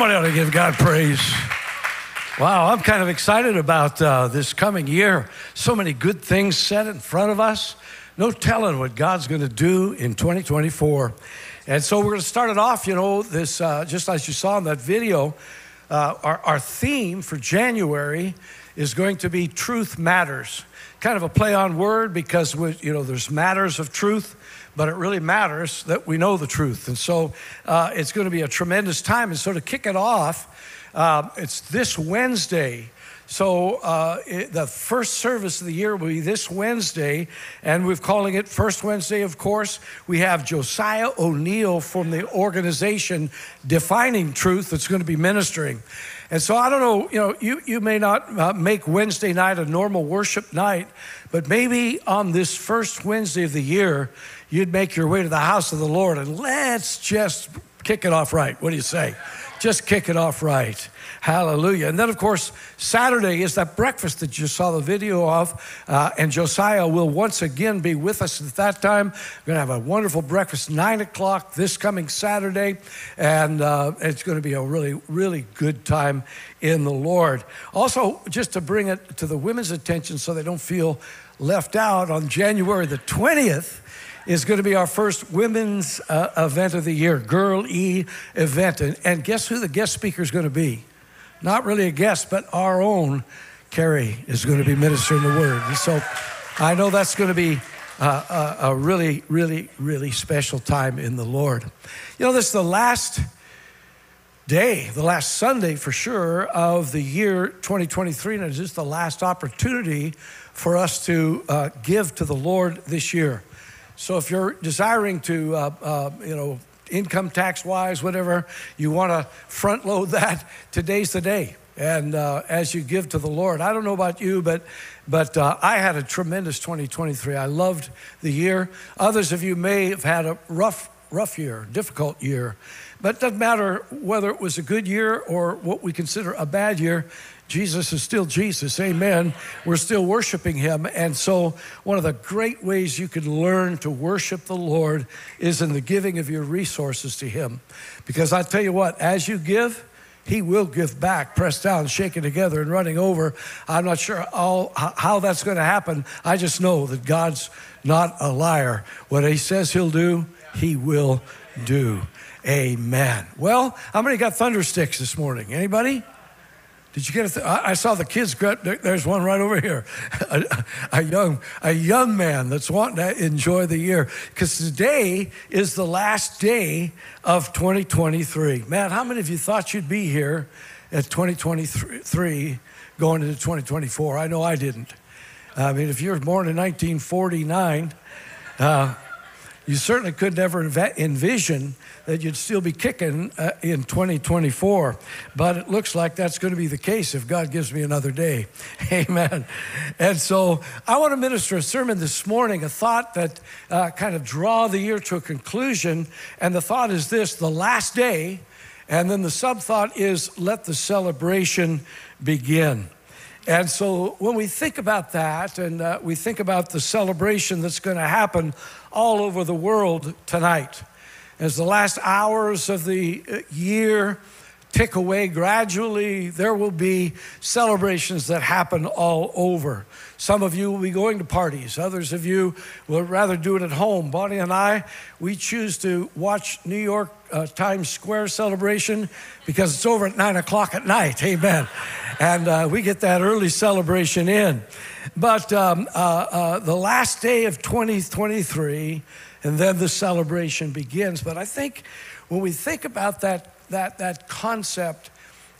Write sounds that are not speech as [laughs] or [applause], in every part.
Somebody ought to give God praise. Wow, I'm kind of excited about uh, this coming year. So many good things set in front of us. No telling what God's going to do in 2024. And so we're going to start it off, you know, this, uh, just as you saw in that video, uh, our, our theme for January is going to be Truth Matters. Kind of a play on word because, we, you know, there's matters of truth but it really matters that we know the truth. And so uh, it's going to be a tremendous time. And so to kick it off, uh, it's this Wednesday. So uh, it, the first service of the year will be this Wednesday, and we're calling it First Wednesday, of course. We have Josiah O'Neill from the organization Defining Truth that's going to be ministering. And so I don't know, you know, you, you may not uh, make Wednesday night a normal worship night, but maybe on this first Wednesday of the year, you'd make your way to the house of the Lord and let's just kick it off right. What do you say? Just kick it off right. Hallelujah. And then, of course, Saturday is that breakfast that you saw the video of. Uh, and Josiah will once again be with us at that time. We're going to have a wonderful breakfast, 9 o'clock this coming Saturday. And uh, it's going to be a really, really good time in the Lord. Also, just to bring it to the women's attention so they don't feel left out, on January the 20th, is going to be our first women's uh, event of the year, Girl E event. And, and guess who the guest speaker is going to be? Not really a guest, but our own Carrie is going to be ministering the word. And so I know that's going to be uh, a, a really, really, really special time in the Lord. You know, this is the last day, the last Sunday for sure of the year 2023, and it's just the last opportunity for us to uh, give to the Lord this year. So if you're desiring to, uh, uh, you know, income tax wise, whatever, you want to front load [laughs] that, today's the day. And uh, as you give to the Lord, I don't know about you, but but uh, I had a tremendous 2023. I loved the year. Others of you may have had a rough rough year, difficult year, but it doesn't matter whether it was a good year or what we consider a bad year. Jesus is still Jesus. Amen. We're still worshiping him. And so, one of the great ways you can learn to worship the Lord is in the giving of your resources to him. Because I tell you what, as you give, he will give back, pressed down, shaken together, and running over. I'm not sure all, how that's going to happen. I just know that God's not a liar. What he says he'll do, he will do. Amen. Well, how many got thunder sticks this morning? Anybody? Did you get it? I saw the kids. There's one right over here, [laughs] a, a, young a young man that's wanting to enjoy the year because today is the last day of 2023. Man, how many of you thought you'd be here at 2023 going into 2024? I know I didn't. I mean, if you were born in 1949. Uh, you certainly could never envision that you'd still be kicking uh, in 2024. But it looks like that's going to be the case if God gives me another day. [laughs] Amen. And so I want to minister a sermon this morning, a thought that uh, kind of draw the year to a conclusion. And the thought is this the last day. And then the sub thought is let the celebration begin. And so when we think about that and uh, we think about the celebration that's going to happen all over the world tonight, as the last hours of the uh, year tick away gradually, there will be celebrations that happen all over. Some of you will be going to parties, others of you will rather do it at home. Bonnie and I, we choose to watch New York uh, Times Square celebration because it's over at nine o'clock at night. Amen. And uh, we get that early celebration in. But um, uh, uh the last day of 2023, and then the celebration begins. But I think when we think about that, that, that concept,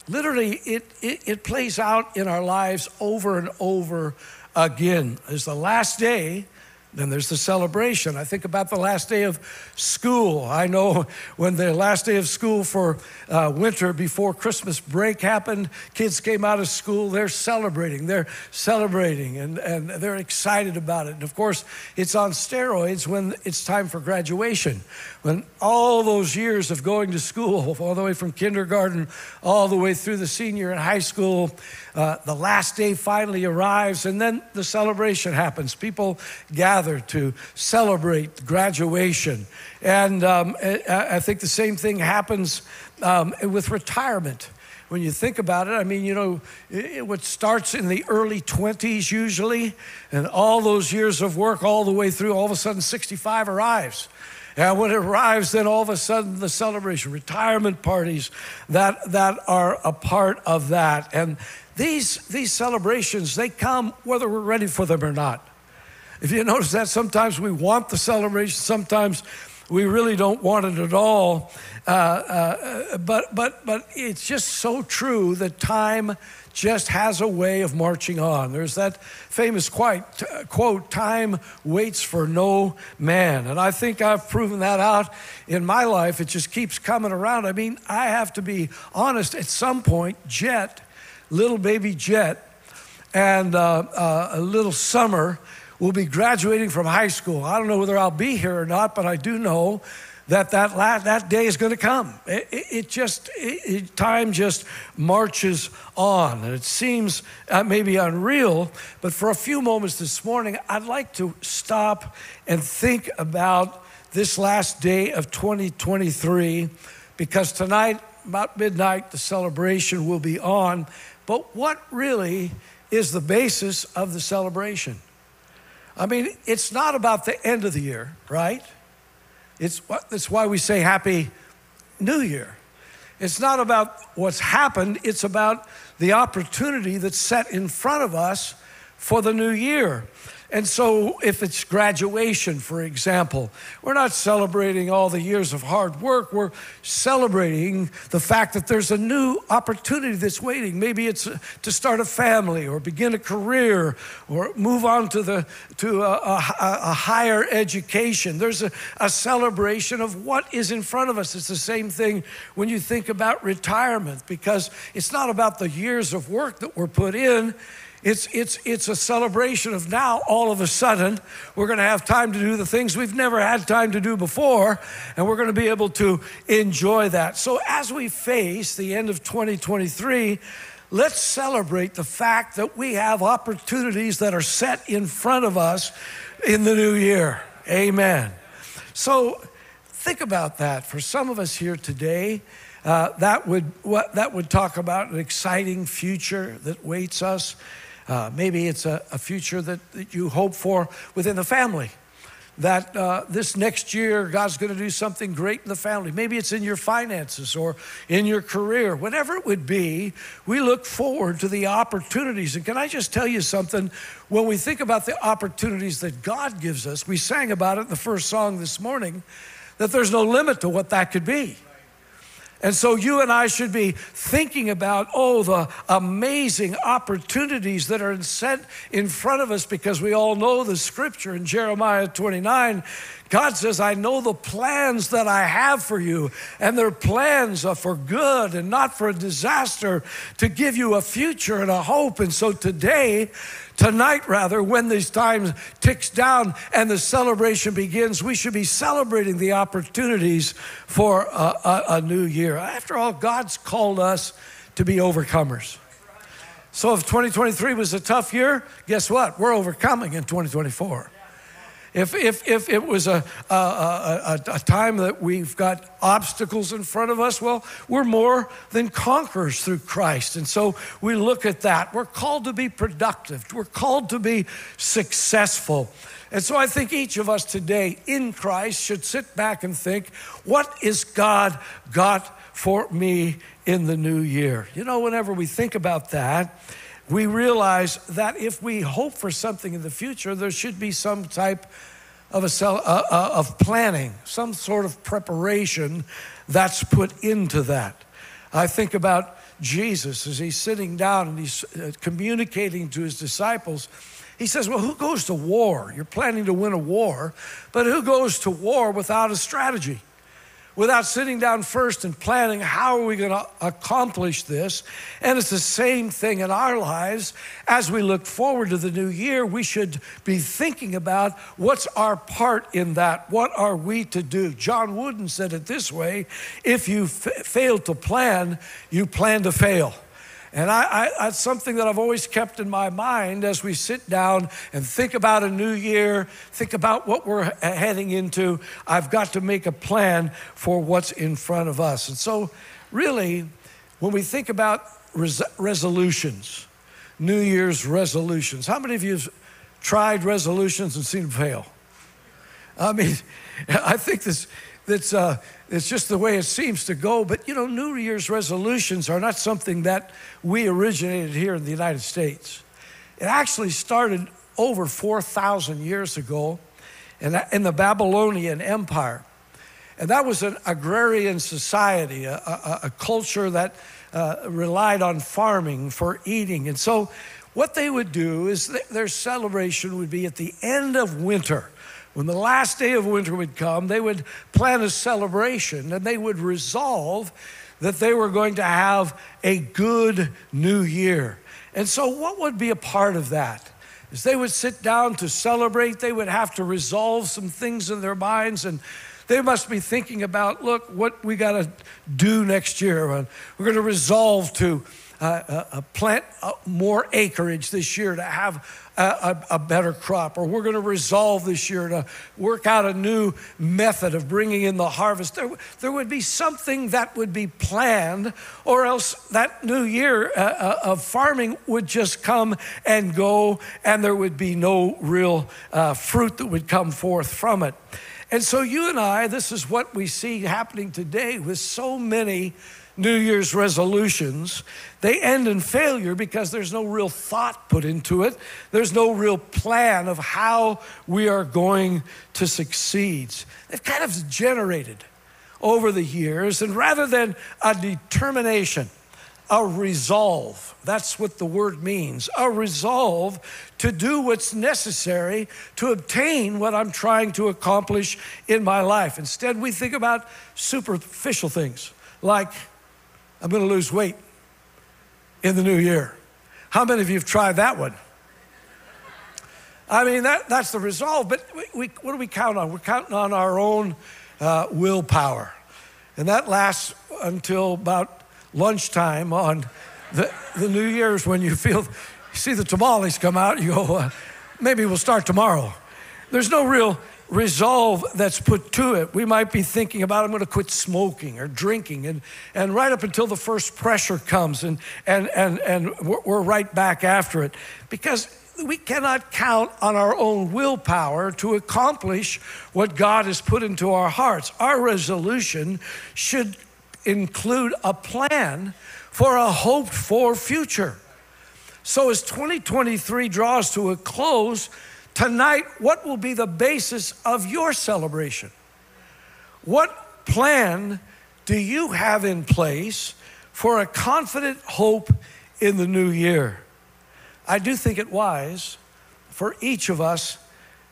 literally it, it, it plays out in our lives over and over again. It's the last day then there's the celebration. I think about the last day of school. I know when the last day of school for uh, winter before Christmas break happened, kids came out of school, they're celebrating. They're celebrating and, and they're excited about it. And of course, it's on steroids when it's time for graduation. When all those years of going to school, all the way from kindergarten all the way through the senior and high school, uh, the last day finally arrives, and then the celebration happens. People gather to celebrate graduation. And um, I think the same thing happens um, with retirement. When you think about it, I mean, you know, it, what starts in the early 20s usually, and all those years of work all the way through, all of a sudden 65 arrives. And when it arrives, then all of a sudden the celebration, retirement parties that, that are a part of that. And these, these celebrations, they come whether we're ready for them or not. If you notice that sometimes we want the celebration, sometimes we really don't want it at all. Uh, uh, but, but, but it's just so true that time just has a way of marching on. There's that famous quote, quote, time waits for no man. And I think I've proven that out in my life. It just keeps coming around. I mean, I have to be honest, at some point, Jet, little baby Jet, and uh, uh, a little Summer will be graduating from high school. I don't know whether I'll be here or not, but I do know that that, that day is going to come. It, it, it just, it, time just marches on. And it seems uh, maybe unreal, but for a few moments this morning, I'd like to stop and think about this last day of 2023 because tonight, about midnight, the celebration will be on. But what really is the basis of the celebration? I mean, it's not about the end of the year, right? It's that's why we say Happy New Year. It's not about what's happened, it's about the opportunity that's set in front of us for the new year. And so, if it's graduation, for example, we're not celebrating all the years of hard work. We're celebrating the fact that there's a new opportunity that's waiting. Maybe it's uh, to start a family or begin a career or move on to, the, to a, a, a higher education. There's a, a celebration of what is in front of us. It's the same thing when you think about retirement because it's not about the years of work that were put in it's, it's, it's a celebration of now, all of a sudden, we're going to have time to do the things we've never had time to do before, and we're going to be able to enjoy that. So, as we face the end of 2023, let's celebrate the fact that we have opportunities that are set in front of us in the new year. Amen. So, think about that. For some of us here today, uh, that would what that would talk about an exciting future that waits us. Uh, maybe it's a, a future that, that, you hope for within the family. That uh, this next year, God's going to do something great in the family. Maybe it's in your finances or in your career, whatever it would be. We look forward to the opportunities. And can I just tell you something? When we think about the opportunities that God gives us, we sang about it in the first song this morning, that there's no limit to what that could be. And so you and I should be thinking about, oh, the amazing opportunities that are set in front of us because we all know the scripture in Jeremiah 29. God says, I know the plans that I have for you, and their plans are for good and not for a disaster, to give you a future and a hope. And so today, Tonight, rather, when this time ticks down and the celebration begins, we should be celebrating the opportunities for a, a, a new year. After all, God's called us to be overcomers. So if 2023 was a tough year, guess what? We're overcoming in 2024. If, if, if it was a, a, a, a, time that we've got obstacles in front of us, well, we're more than conquerors through Christ. And so we look at that. We're called to be productive, we're called to be successful. And so I think each of us today in Christ should sit back and think, what is God got for me in the new year? You know, whenever we think about that, we realize that if we hope for something in the future, there should be some type of, a cell, uh, uh, of planning, some sort of preparation that's put into that. I think about Jesus as he's sitting down and he's uh, communicating to his disciples. He says, Well, who goes to war? You're planning to win a war, but who goes to war without a strategy? Without sitting down first and planning how are we going to accomplish this. And it's the same thing in our lives. As we look forward to the new year, we should be thinking about what's our part in that? What are we to do? John Wooden said it this way if you f- fail to plan, you plan to fail. And I, I, that's something that I've always kept in my mind as we sit down and think about a new year, think about what we're heading into. I've got to make a plan for what's in front of us. And so really, when we think about res- resolutions, New Year's resolutions, how many of you have tried resolutions and seen them fail? I mean, [laughs] I think this, that's, uh, it's just the way it seems to go. But you know, New Year's resolutions are not something that we originated here in the United States. It actually started over 4,000 years ago in, in the Babylonian Empire. And that was an agrarian society, a, a, a culture that uh, relied on farming for eating. And so, what they would do is th- their celebration would be at the end of winter. When the last day of winter would come, they would plan a celebration and they would resolve that they were going to have a good new year. And so, what would be a part of that? As they would sit down to celebrate, they would have to resolve some things in their minds and they must be thinking about, look, what we got to do next year. We're going to resolve to uh, uh, uh, plant uh, more acreage this year to have a, a, better crop, or we're going to resolve this year to work out a new method of bringing in the harvest. There, there would be something that would be planned, or else that new year uh, uh of farming would just come and go, and there would be no real fruit that would come forth from it. And so, you and I, this is what we see happening today with so many New Year's resolutions. They end in failure because there's no real thought put into it, there's no real plan of how we are going to succeed. They've kind of generated over the years, and rather than a determination, a resolve. That's what the word means a resolve to do what's necessary to obtain what I'm trying to accomplish in my life. Instead, we think about superficial things like, I'm going to lose weight in the new year. How many of you have tried that one? I mean, that, that's the resolve, but we, we, what do we count on? We're counting on our own uh, willpower. And that lasts until about lunchtime on the, the New Year's when you feel, you see the tamales come out, you go, uh, maybe we'll start tomorrow. There's no real resolve that's put to it. We might be thinking about, I'm going to quit smoking or drinking, and, and right up until the first pressure comes, and, and, and, and we're, we're right back after it. Because we cannot count on our own willpower to accomplish what God has put into our hearts. Our resolution should include a plan for a hoped for future. So, as 2023 draws to a close, tonight, what will be the basis of your celebration? What plan do you have in place for a confident hope in the new year? I do think it wise for each of us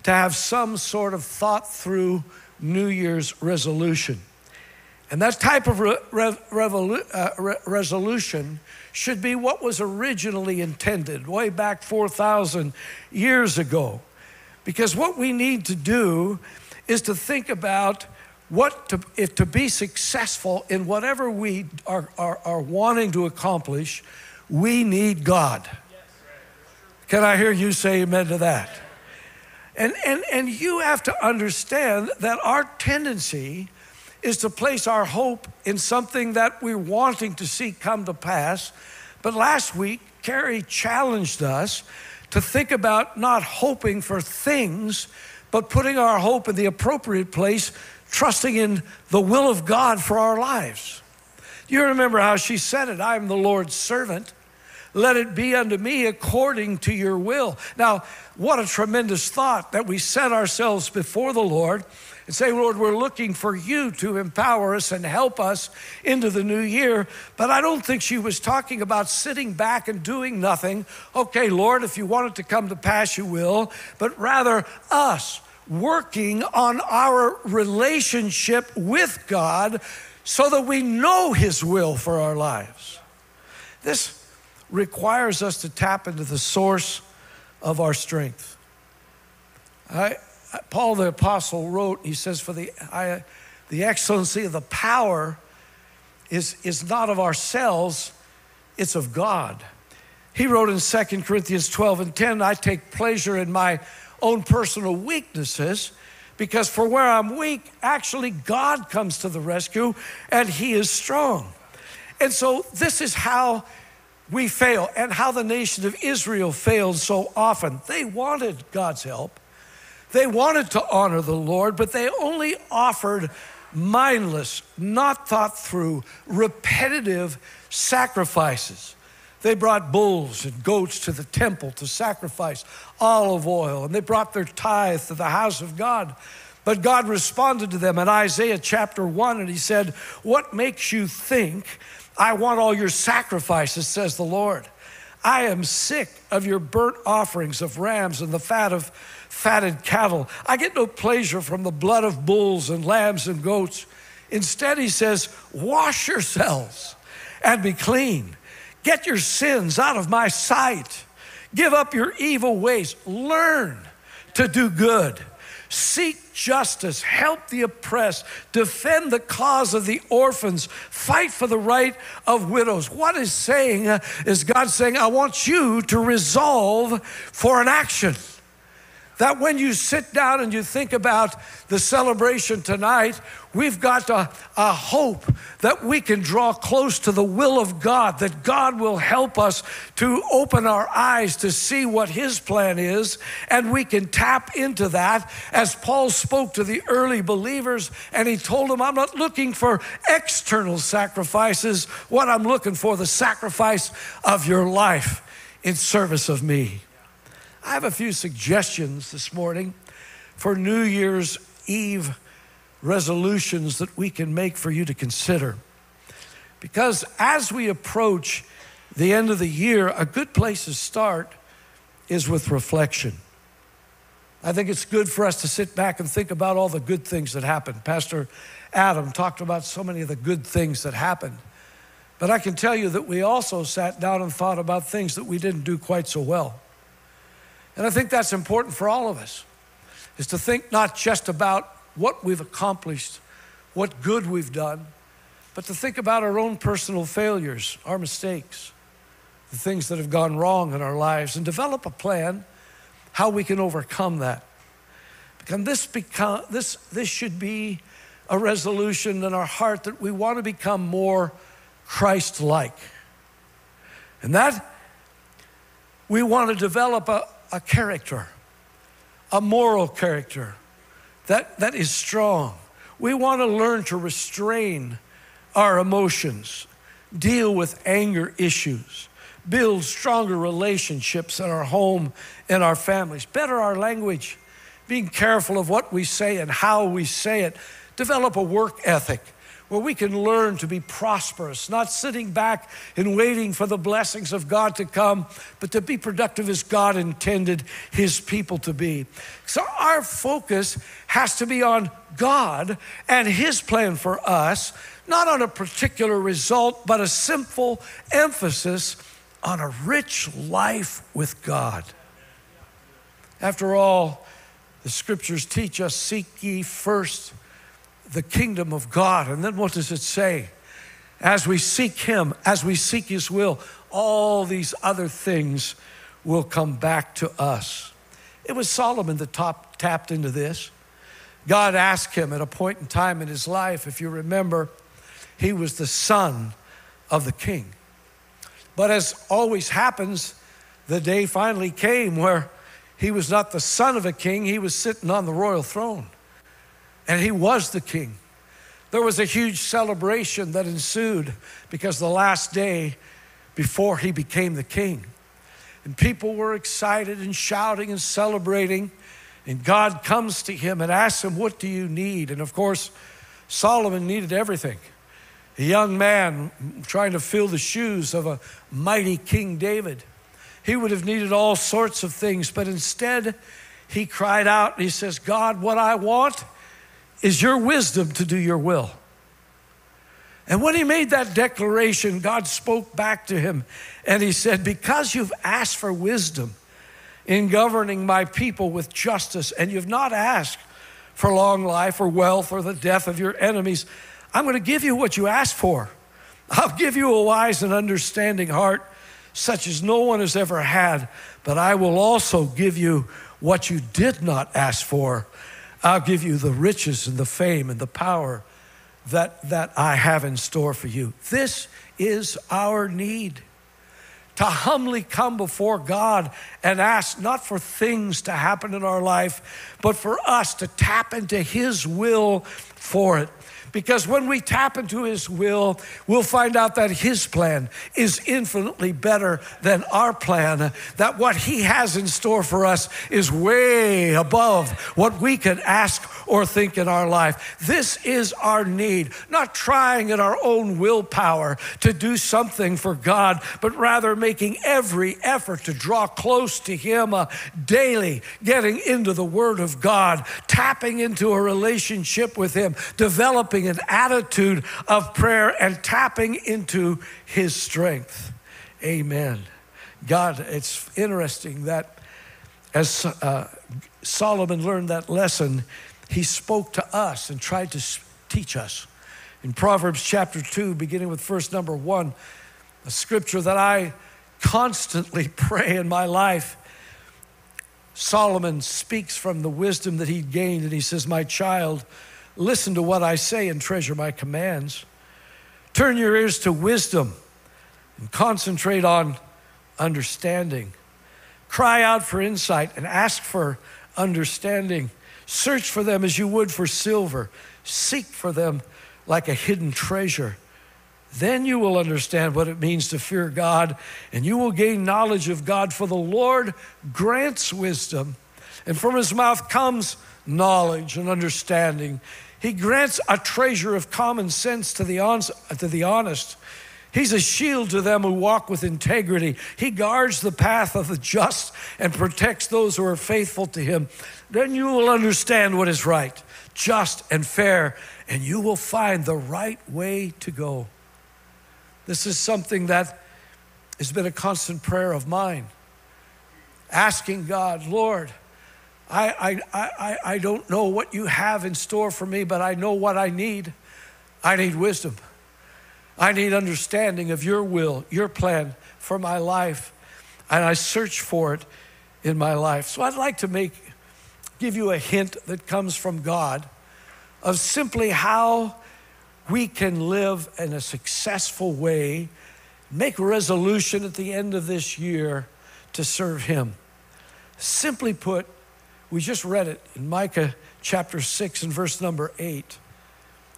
to have some sort of thought through New Year's resolution. And that type of re- re- uh, re- resolution should be what was originally intended way back 4,000 years ago. Because what we need to do is to think about what to, if to be successful in whatever we are, are, are wanting to accomplish, we need God. Can I hear you say amen to that? And, and, and you have to understand that our tendency is to place our hope in something that we're wanting to see come to pass. But last week, Carrie challenged us to think about not hoping for things, but putting our hope in the appropriate place, trusting in the will of God for our lives. You remember how she said it I am the Lord's servant. Let it be unto me according to your will. Now, what a tremendous thought that we set ourselves before the Lord and say, Lord, we're looking for you to empower us and help us into the new year. But I don't think she was talking about sitting back and doing nothing. Okay, Lord, if you want it to come to pass, you will. But rather, us working on our relationship with God so that we know His will for our lives. This requires us to tap into the source of our strength. I, Paul the Apostle wrote, he says, For the, I, the excellency of the power is, is not of ourselves, it's of God. He wrote in 2 Corinthians 12 and 10, I take pleasure in my own personal weaknesses because for where I'm weak, actually God comes to the rescue and He is strong. And so this is how we fail and how the nation of Israel failed so often. They wanted God's help, they wanted to honor the Lord, but they only offered mindless, not thought through, repetitive sacrifices. They brought bulls and goats to the temple to sacrifice olive oil, and they brought their tithe to the house of God. But God responded to them in Isaiah chapter 1, and He said, What makes you think I want all your sacrifices, says the Lord? I am sick of your burnt offerings of rams and the fat of fatted cattle. I get no pleasure from the blood of bulls and lambs and goats. Instead, he says, Wash yourselves and be clean. Get your sins out of my sight. Give up your evil ways. Learn to do good. Seek justice, help the oppressed, defend the cause of the orphans, fight for the right of widows. What is saying uh, is God saying, I want you to resolve for an action. That when you sit down and you think about the celebration tonight, we've got a, a, hope that we can draw close to the will of God, that God will help us to open our eyes to see what His plan is, and we can tap into that as Paul spoke to the early believers and he told them, I'm not looking for external sacrifices. What I'm looking for, the sacrifice of your life in service of me. I have a few suggestions this morning for New Year's Eve resolutions that we can make for you to consider. Because as we approach the end of the year, a good place to start is with reflection. I think it's good for us to sit back and think about all the good things that happened. Pastor Adam talked about so many of the good things that happened. But I can tell you that we also sat down and thought about things that we didn't do quite so well. And I think that's important for all of us, is to think not just about what we've accomplished, what good we've done, but to think about our own personal failures, our mistakes, the things that have gone wrong in our lives, and develop a plan how we can overcome that. Because this, become, this, this should be a resolution in our heart that we want to become more Christ like. And that we want to develop a, a character, a moral character that, that is strong. We want to learn to restrain our emotions, deal with anger issues, build stronger relationships in our home and our families, better our language, being careful of what we say and how we say it, develop a work ethic where we can learn to be prosperous, not sitting back and waiting for the blessings of God to come, but to be productive as God intended His people to be. So our focus has to be on God and His plan for us, not on a particular result, but a simple emphasis on a rich life with God. After all, the scriptures teach us seek ye first the kingdom of God. And then what does it say? As we seek Him, as we seek His will, all these other things will come back to us. It was Solomon that top, tapped into this. God asked him at a point in time in his life, if you remember, he was the son of the king. But as always happens, the day finally came where he was not the son of a king, he was sitting on the royal throne and he was the king. There was a huge celebration that ensued because the last day before he became the king. And people were excited and shouting and celebrating. And God comes to him and asks him, What do you need? And of course, Solomon needed everything. A young man trying to fill the shoes of a mighty King David. He would have needed all sorts of things, but instead, he cried out and he says, God, what I want is your wisdom to do your will. And when he made that declaration, God spoke back to him and he said, Because you've asked for wisdom in governing my people with justice, and you've not asked for long life or wealth or the death of your enemies, I'm going to give you what you asked for. I'll give you a wise and understanding heart, such as no one has ever had, but I will also give you what you did not ask for I'll give you the riches and the fame and the power that, that I have in store for you. This is our need. To humbly come before God and ask not for things to happen in our life, but for us to tap into His will for it. Because when we tap into His will, we'll find out that His plan is infinitely better than our plan, that what He has in store for us is way above what we can ask or think in our life. This is our need, not trying in our own willpower to do something for God, but rather making every effort to draw close to Him uh, daily, getting into the Word of God, tapping into a relationship with Him, developing an attitude of prayer and tapping into His strength. Amen. God, it's interesting that as uh, Solomon learned that lesson, he spoke to us and tried to teach us. In Proverbs chapter 2, beginning with verse number 1, a scripture that I constantly [laughs] pray in my life. Solomon speaks from the wisdom that he gained, and he says, My child, Listen to what I say and treasure my commands. Turn your ears to wisdom and concentrate on understanding. Cry out for insight and ask for understanding. Search for them as you would for silver. Seek for them like a hidden treasure. Then you will understand what it means to fear God, and you will gain knowledge of God, for the Lord grants wisdom, and from his mouth comes knowledge and understanding. He grants a treasure of common sense to the, on, to the honest. He's a shield to them who walk with integrity. He guards the path of the just and protects those who are faithful to him. Then you will understand what is right, just, and fair, and you will find the right way to go. This is something that has been a constant prayer of mine. Asking God, Lord, I, I, I, I don't know what you have in store for me, but I know what I need. I need wisdom. I need understanding of your will, your plan for my life. And I search for it in my life. So I'd like to make, give you a hint that comes from God of simply how we can live in a successful way, make a resolution at the end of this year to serve Him. Simply put, we just read it in Micah chapter 6 and verse number 8.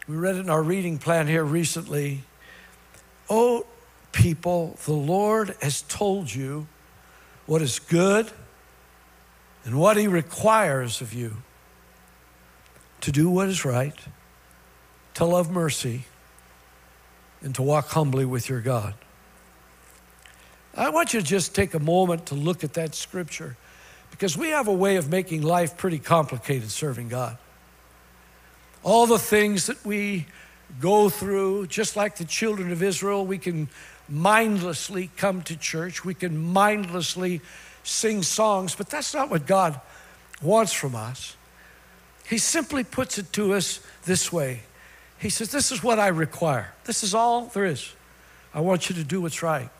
We read it in our reading plan here recently. Oh, people, the Lord has told you what is good and what He requires of you to do what is right, to love mercy, and to walk humbly with your God. I want you to just take a moment to look at that scripture. Because we have a way of making life pretty complicated serving God. All the things that we go through, just like the children of Israel, we can mindlessly come to church, we can mindlessly sing songs, but that's not what God wants from us. He simply puts it to us this way He says, This is what I require. This is all there is. I want you to do what's right.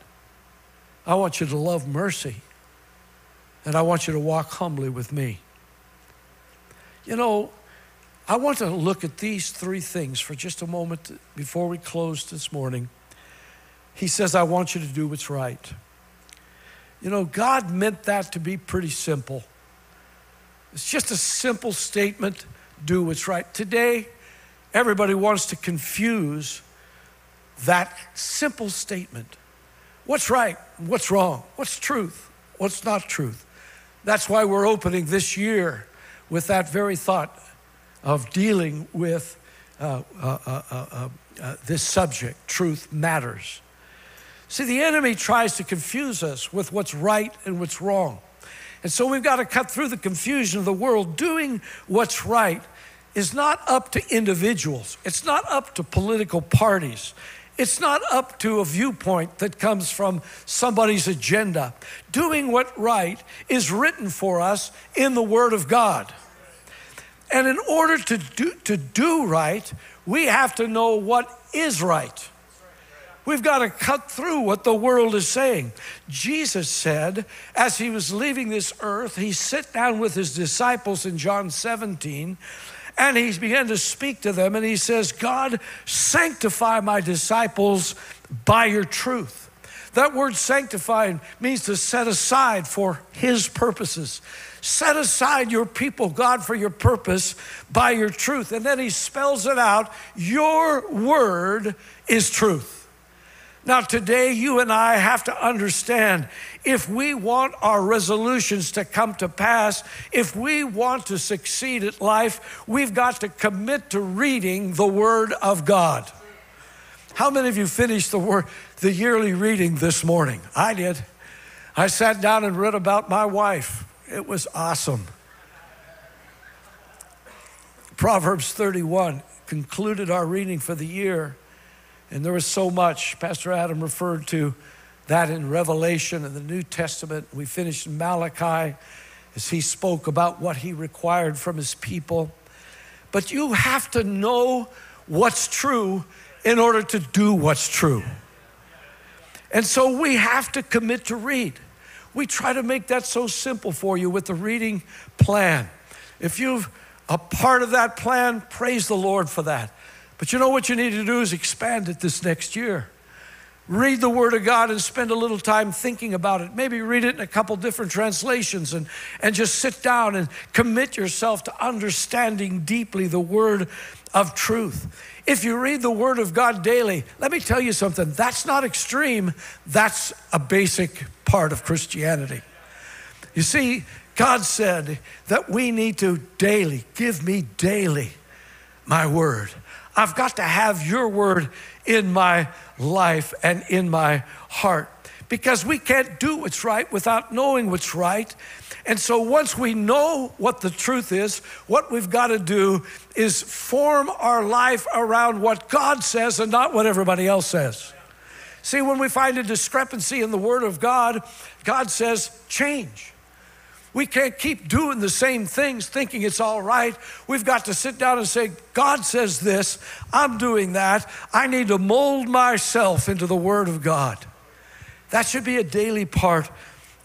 I want you to love mercy and I want you to walk humbly with me. You know, I want to look at these three things for just a moment before we close this morning. He says, I want you to do what's right. You know, God meant that to be pretty simple. It's just a simple statement do what's right. Today, everybody wants to confuse that simple statement. What's right? What's wrong? What's truth? What's not truth? That's why we're opening this year with that very thought of dealing with uh uh uh, uh, uh, uh, this subject truth matters. See, the enemy tries to confuse us with what's right and what's wrong. And so we've got to cut through the confusion of the world. Doing what's right is not up to individuals, it's not up to political parties, it's not up to a viewpoint that comes from somebody's agenda. Doing what right is written for us in the Word of God. And in order to do, to do right, we have to know what is right. We've got to cut through what the world is saying. Jesus said, as he was leaving this earth, he sat down with his disciples in John 17 and he began to speak to them, and he says, God, sanctify my disciples by your truth. That word sanctified means to set aside for His purposes. Set aside your people, God, for your purpose by your truth. And then He spells it out your word is truth. Now, today, you and I have to understand if we want our resolutions to come to pass, if we want to succeed at life, we've got to commit to reading the Word of God. How many of you finished the, word, the yearly reading this morning? I did. I sat down and read about my wife. It was awesome. Proverbs 31 concluded our reading for the year. And there was so much. Pastor Adam referred to that in Revelation and the New Testament. We finished in Malachi as he spoke about what he required from his people. But you have to know what's true in order to do what's true. And so we have to commit to read. We try to make that so simple for you with the reading plan. If you've a part of that plan, praise the Lord for that. But you know what you need to do is expand it this next year. Read the Word of God and spend a little time thinking about it. Maybe read it in a couple different translations and, and just sit down and commit yourself to understanding deeply the Word of truth. If you read the Word of God daily, let me tell you something that's not extreme, that's a basic part of Christianity. You see, God said that we need to daily, give me daily my Word. I've got to have your word in my life and in my heart because we can't do what's right without knowing what's right. And so once we know what the truth is, what we've got to do is form our life around what God says and not what everybody else says. See, when we find a discrepancy in the Word of God, God says, change. We can't keep doing the same things thinking it's all right. We've got to sit down and say, God says this, I'm doing that. I need to mold myself into the Word of God. That should be a daily part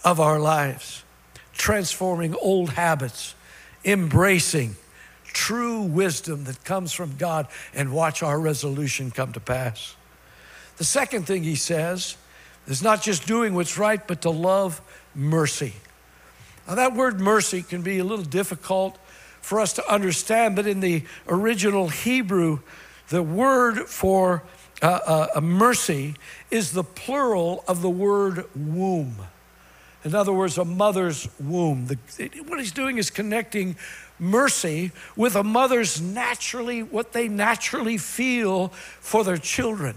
of our lives. Transforming old habits, embracing true wisdom that comes from God, and watch our resolution come to pass. The second thing he says is not just doing what's right, but to love mercy. Now, that word mercy can be a little difficult for us to understand, but in the original Hebrew, the word for uh, uh, mercy is the plural of the word womb. In other words, a mother's womb. The, what he's doing is connecting mercy with a mother's naturally, what they naturally feel for their children.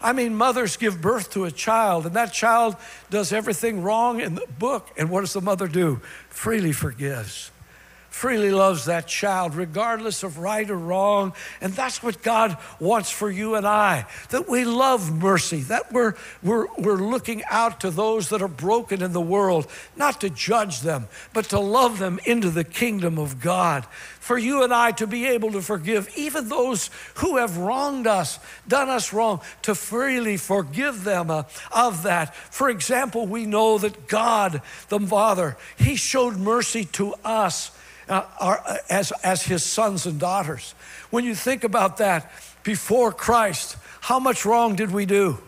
I mean, mothers give birth to a child, and that child does everything wrong in the book. And what does the mother do? Freely forgives freely loves that child, regardless of right or wrong. And that's what God wants for you and I that we love mercy, that we're, we're, we're looking out to those that are broken in the world, not to judge them, but to love them into the kingdom of God. For you and I to be able to forgive even those who have wronged us, done us wrong, to freely forgive them uh, of that. For example, we know that God, the Father, He showed mercy to us uh, uh, as, as his sons and daughters. When you think about that, before Christ, how much wrong did we do?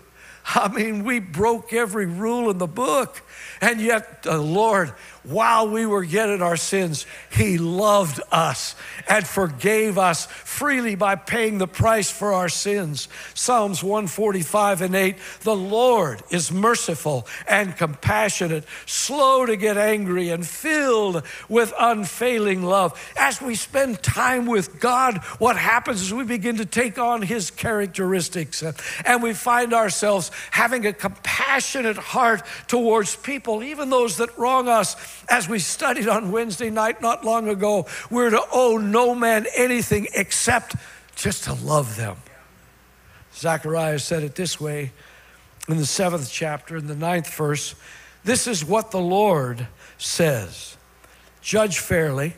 I mean, we broke every rule in the book. And yet, the Lord, while we were yet in our sins, He loved us and forgave us freely by paying the price for our sins. Psalms 145 and 8 The Lord is merciful and compassionate, slow to get angry, and filled with unfailing love. As we spend time with God, what happens is we begin to take on His characteristics and we find ourselves having a compassionate heart towards people, even those that wrong us as we studied on Wednesday night not long ago, we're to owe no man anything except just to love them. Zechariah said it this way in the seventh chapter, in the ninth verse. This is what the Lord says Judge fairly,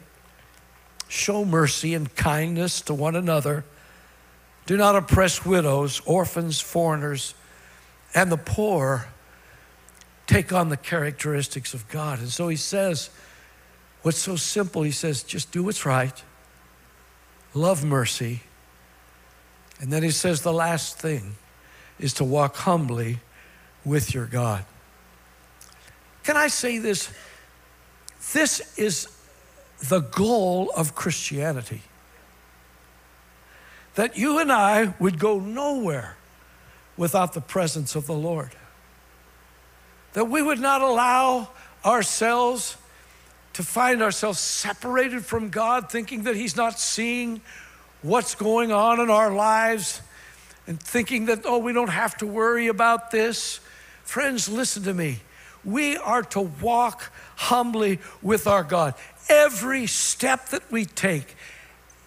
show mercy and kindness to one another. Do not oppress widows, orphans, foreigners, and the poor take on the characteristics of God. And so he says, what's so simple, he says, just do what's right, love mercy. And then he says the last thing is to walk humbly with your God. Can I say this? This is the goal of Christianity. That you and I would go nowhere without the presence of the Lord. That we would not allow ourselves to find ourselves separated from God, thinking that He's not seeing what's going on in our lives and thinking that, oh, we don't have to worry about this. Friends, listen to me. We are to walk humbly with our God. Every step that we take,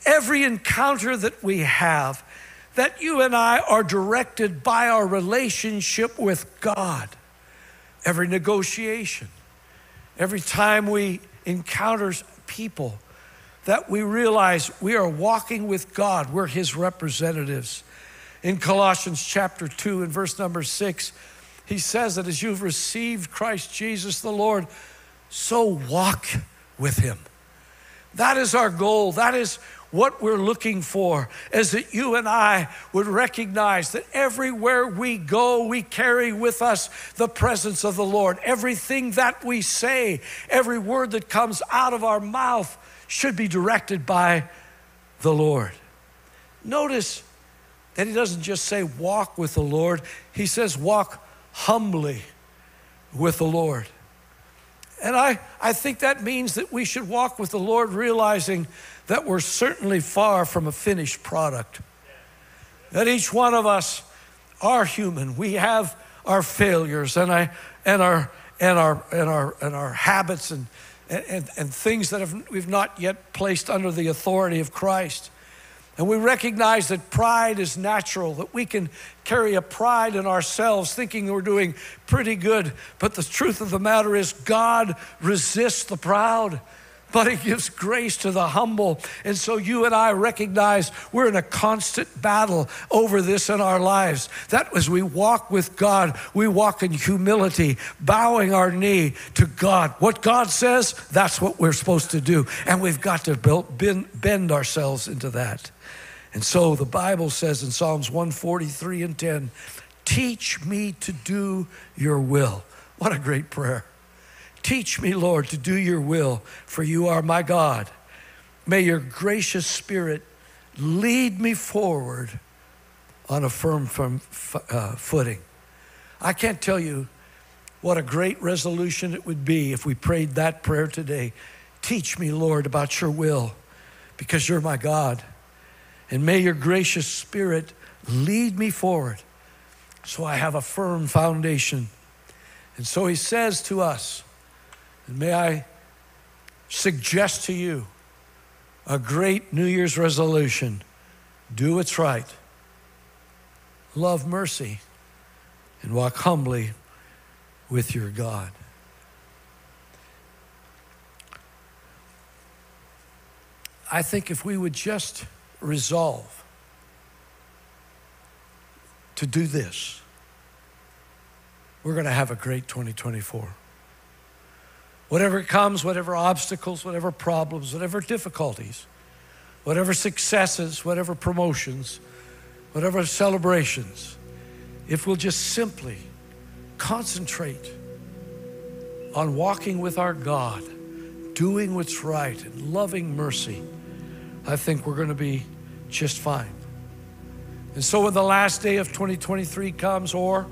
every encounter that we have, that you and I are directed by our relationship with God. Every negotiation, every time we encounter people, that we realize we are walking with God, we're His representatives. In Colossians chapter 2 and verse number 6, he says that as you've received Christ Jesus the Lord, so walk with Him. That is our goal. That is what we're looking for is that you and I would recognize that everywhere we go, we carry with us the presence of the Lord. Everything that we say, every word that comes out of our mouth should be directed by the Lord. Notice that he doesn't just say walk with the Lord, he says walk humbly with the Lord. And I, I think that means that we should walk with the Lord realizing that we're certainly far from a finished product. That each one of us are human. We have our failures and, I, and, our, and, our, and, our, and our habits and, and, and things that have, we've not yet placed under the authority of Christ. And we recognize that pride is natural, that we can carry a pride in ourselves thinking we're doing pretty good. But the truth of the matter is, God resists the proud but He gives grace to the humble. And so you and I recognize we're in a constant battle over this in our lives. That as we walk with God, we walk in humility, bowing our knee to God. What God says, that's what we're supposed to do. And we've got to bend ourselves into that. And so the Bible says in Psalms 143 and 10, Teach me to do your will. What a great prayer. Teach me, Lord, to do your will, for you are my God. May your gracious spirit lead me forward on a firm, firm uh, footing. I can't tell you what a great resolution it would be if we prayed that prayer today. Teach me, Lord, about your will, because you're my God. And may your gracious spirit lead me forward so I have a firm foundation. And so he says to us, and may I suggest to you a great New Year's resolution do what's right, love mercy, and walk humbly with your God. I think if we would just resolve to do this, we're going to have a great 2024. Whatever comes, whatever obstacles, whatever problems, whatever difficulties, whatever successes, whatever promotions, whatever celebrations, if we'll just simply concentrate on walking with our God, doing what's right, and loving mercy, I think we're going to be just fine. And so when the last day of 2023 comes, or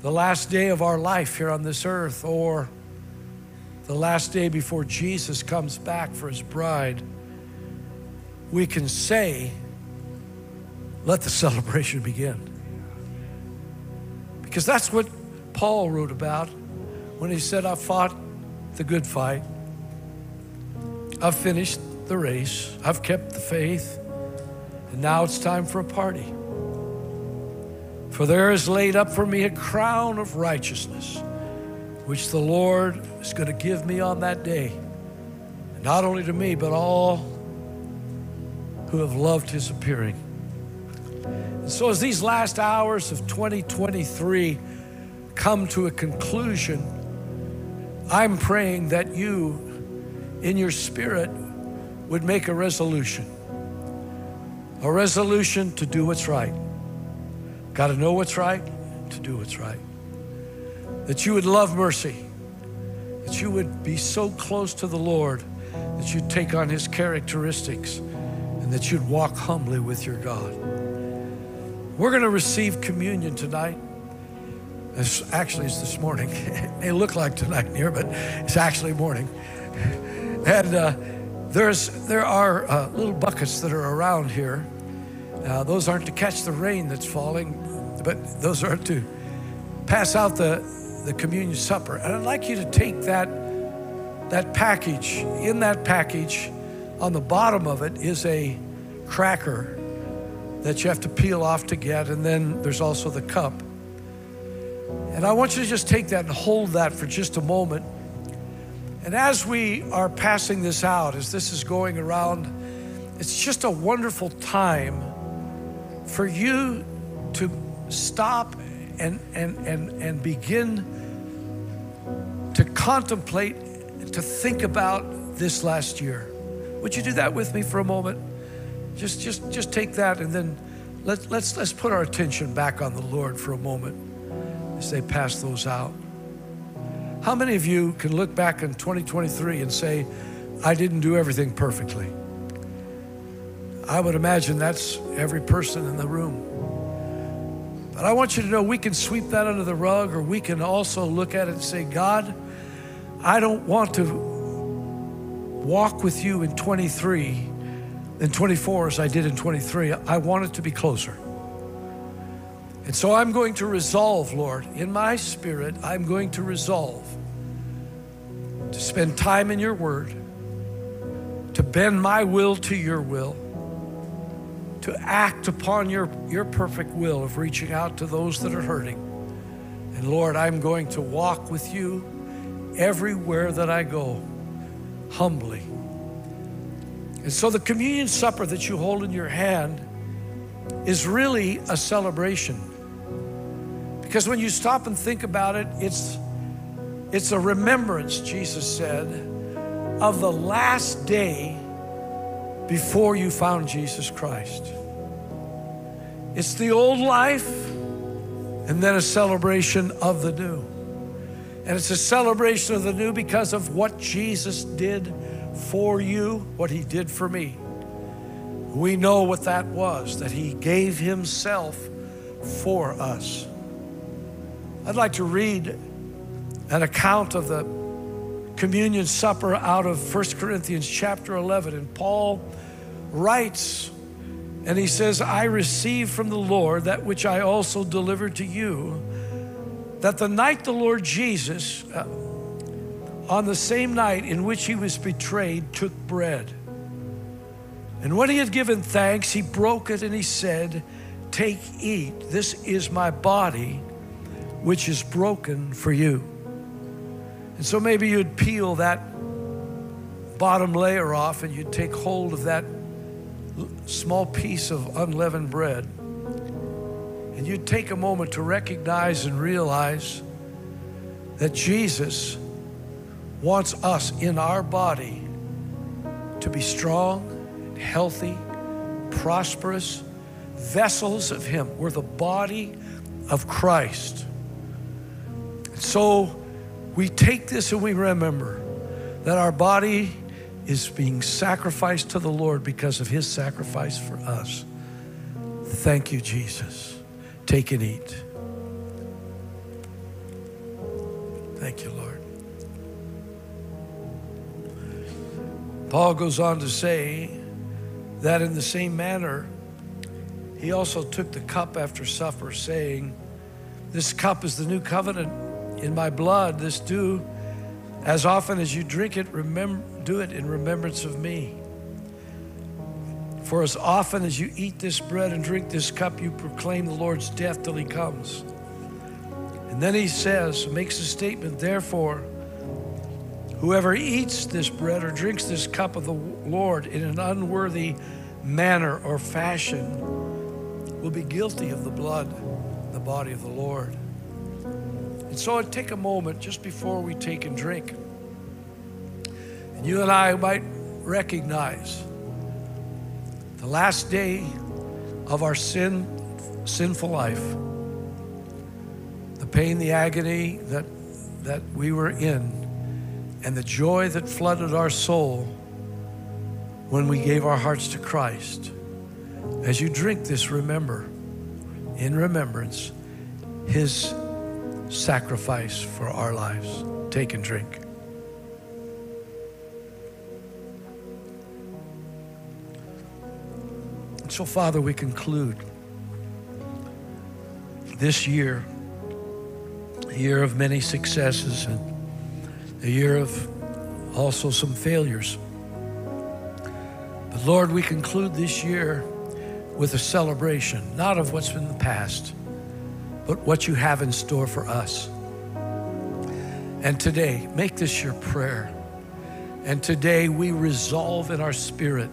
the last day of our life here on this earth, or the last day before Jesus comes back for his bride, we can say, let the [laughs] celebration begin. Because that's what Paul wrote about when he said, I fought the good fight, I've finished the race, I've kept the faith, and now it's time for a party. For there is laid up for me a crown of righteousness which the Lord is going to give me on that day. Not only to me, but all who have loved his appearing. And so, as these last hours of 2023 come to a conclusion, I'm praying that you, in your spirit, would make a resolution a resolution to do what's right, got to know what's right to do what's right. That you would love mercy, that you would be so close to the Lord that you'd take on his characteristics and that you'd walk humbly with your God. We're going to receive communion tonight. It's actually, it's this morning. [laughs] it may look like tonight here, but it's actually morning. [laughs] And uh, there's, there are uh, little buckets that are around here. Uh, those aren't to catch the rain that's falling, but those are to pass out the, the communion supper. And I'd like you to take that, that package. In that package, on the bottom of it is a cracker that you have to peel off to get, and then there's also the cup. And I want you to just take that and hold that for just a moment. And as we are passing this out, as this is going around, it's just a wonderful time for you to stop and, and, and, and begin to contemplate, to think about this last year. Would you do that with me for a moment? Just, just, just take that and then let, let's, let's put our attention back on the Lord for a moment as they pass those out. How many of you can look back in 2023 and say, I didn't do everything perfectly? I would imagine that's every person in the room. But I want you to know we can sweep that under the rug, or we can also look at it and say, God, I don't want to walk with you in 23 in 24 as I did in 23. I want it to be closer. And so I'm going to resolve, Lord, in my spirit, I'm going to resolve to spend time in your word, to bend my will to your will, to act upon your, your perfect will of reaching out to those that are hurting. And Lord, I'm going to walk with you everywhere that I go, humbly. And so the communion supper that you hold in your hand is really a celebration. Because when you stop and think about it, it's, it's a remembrance, Jesus said, of the last day before you found Jesus Christ. It's the old life and then a celebration of the new. And it's a celebration of the new because of what Jesus did for you, what he did for me. We know what that was, that he gave himself for us. I'd like to read an account of the communion supper out of 1 Corinthians chapter 11. And Paul writes, and he says, I received from the Lord that which I also delivered to you, that the night the Lord Jesus, uh, on the same night in which he was betrayed, took bread. And when he had given thanks, he broke it and he said, Take, eat. This is my body, which is broken for you. And so maybe you'd peel that bottom layer off and you'd take hold of that small piece of unleavened bread. And you'd take a moment to recognize and realize that Jesus wants us in our body to be strong, healthy, prosperous vessels of Him. We're the body of Christ. So we take this and we remember that our body is being sacrificed to the Lord because of His sacrifice for us. Thank you, Jesus. Take and eat. Thank you, Lord. Paul goes on to say that in the same manner, he also took the cup after supper, saying, This cup is the new covenant in my blood. This do as often as you drink it, remember, do it in remembrance of me. For as often as you eat this bread and drink this cup, you proclaim the Lord's death till he comes. And then he says, makes a statement, therefore, Whoever eats this bread or drinks this cup of the Lord in an unworthy manner or fashion will be guilty of the blood, the body of the Lord. And so I'd take a moment just before we take and drink. And you and I might recognize the last day of our sin sinful life, the pain, the agony that, that we were in, and the joy that flooded our soul when we gave our hearts to Christ. As you drink this, remember, in remembrance, His sacrifice for our lives. Take and drink. So, Father, we conclude this year, a year of many successes and a year of also some failures. But Lord, we conclude this year with a celebration, not of what's been the past, but what you have in store for us. And today, make this your prayer. And today we resolve in our spirit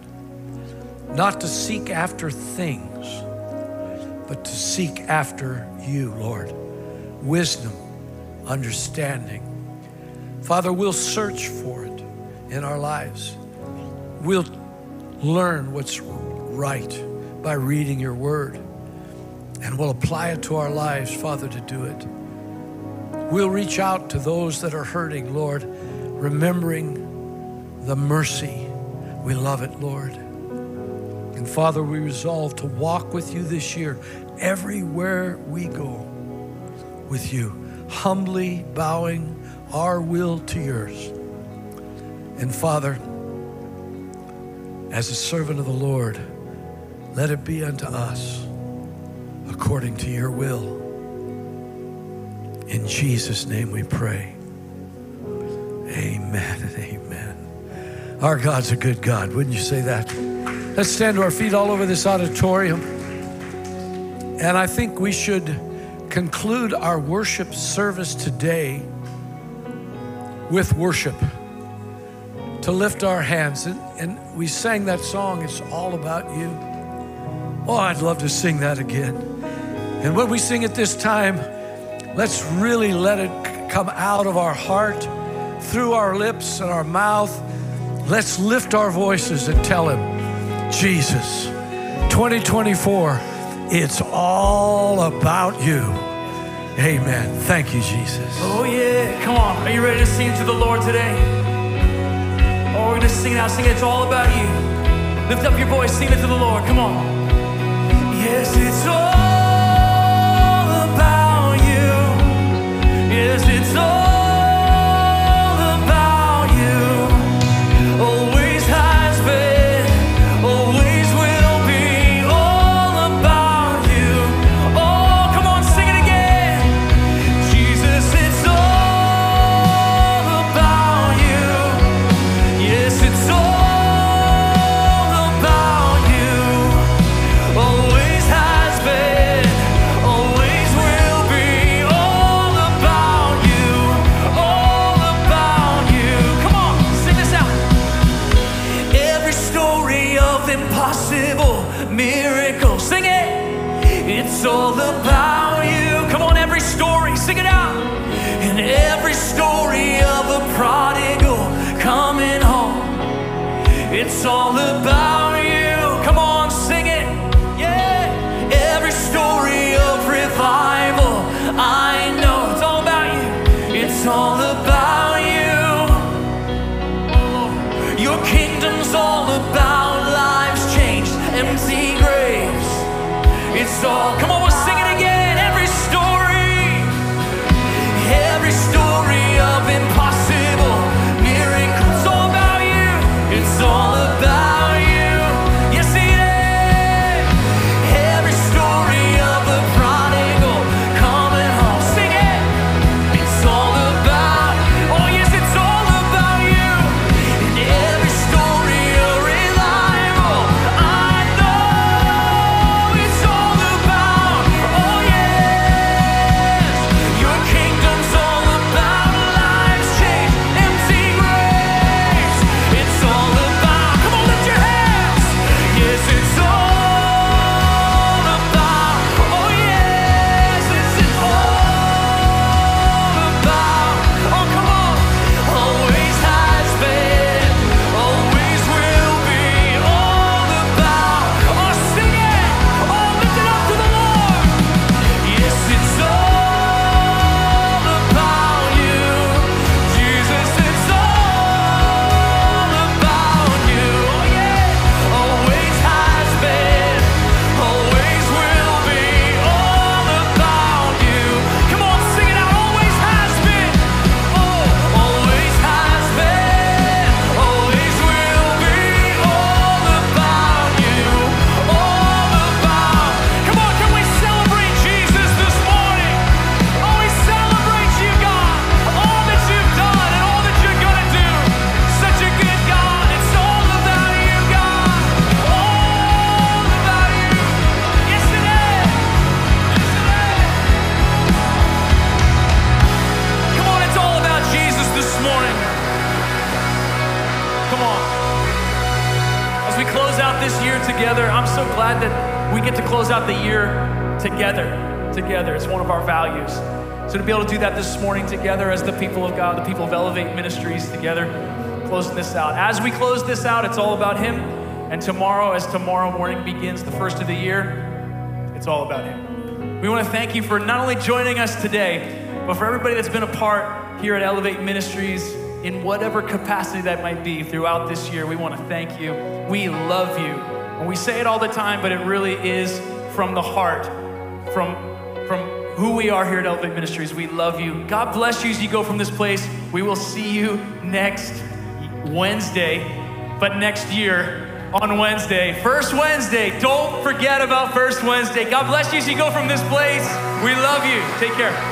not to seek after things, but to seek after you, Lord. Wisdom, understanding. Father, we'll search for it in our lives. We'll learn what's right by reading your word, and we'll apply it to our lives, Father, to do it. We'll reach out to those that are hurting, Lord, remembering the mercy. We love it, Lord. And Father, we resolve to walk with you this year everywhere we go with you, humbly bowing our will to yours. And Father, as a servant of the Lord, let it be unto us according to your will. In Jesus' name we pray. Amen and amen. Our God's a good God. Wouldn't you say that? Let's stand to our feet all over this auditorium. And I think we should conclude our worship service today with worship to lift our hands. And, and, we sang that song, It's All About You. Oh, I'd love to sing that again. And when we sing at this time, let's really let it come out of our heart, through our lips and our mouth. Let's lift our voices and tell Him, Jesus, 2024, it's all about you. Amen. Thank you, Jesus. Oh, yeah. Come on. Are you ready to sing to the Lord today? Oh, we're going to sing now. Sing it. It's all about you. Lift up your voice. Sing it to the Lord. Come on. Yes, it's all Yes, all morning together as the people of God, the people of Elevate Ministries together, closing this out. As we close this out, it's all about Him. And tomorrow, as tomorrow morning begins, the first of the year, it's all about Him. We want to thank you for not only joining us today, but for everybody that's been a part here at Elevate Ministries in whatever capacity that might be throughout this year. We want to thank you. We love you. And we say it all the time, but it really is from the heart, from, who we are here at Elevate Ministries. We love you. God bless you as you go from this place. We will see you next Wednesday, but next year on Wednesday. First Wednesday. Don't forget about First Wednesday. God bless you as you go from this place. We love you. Take care.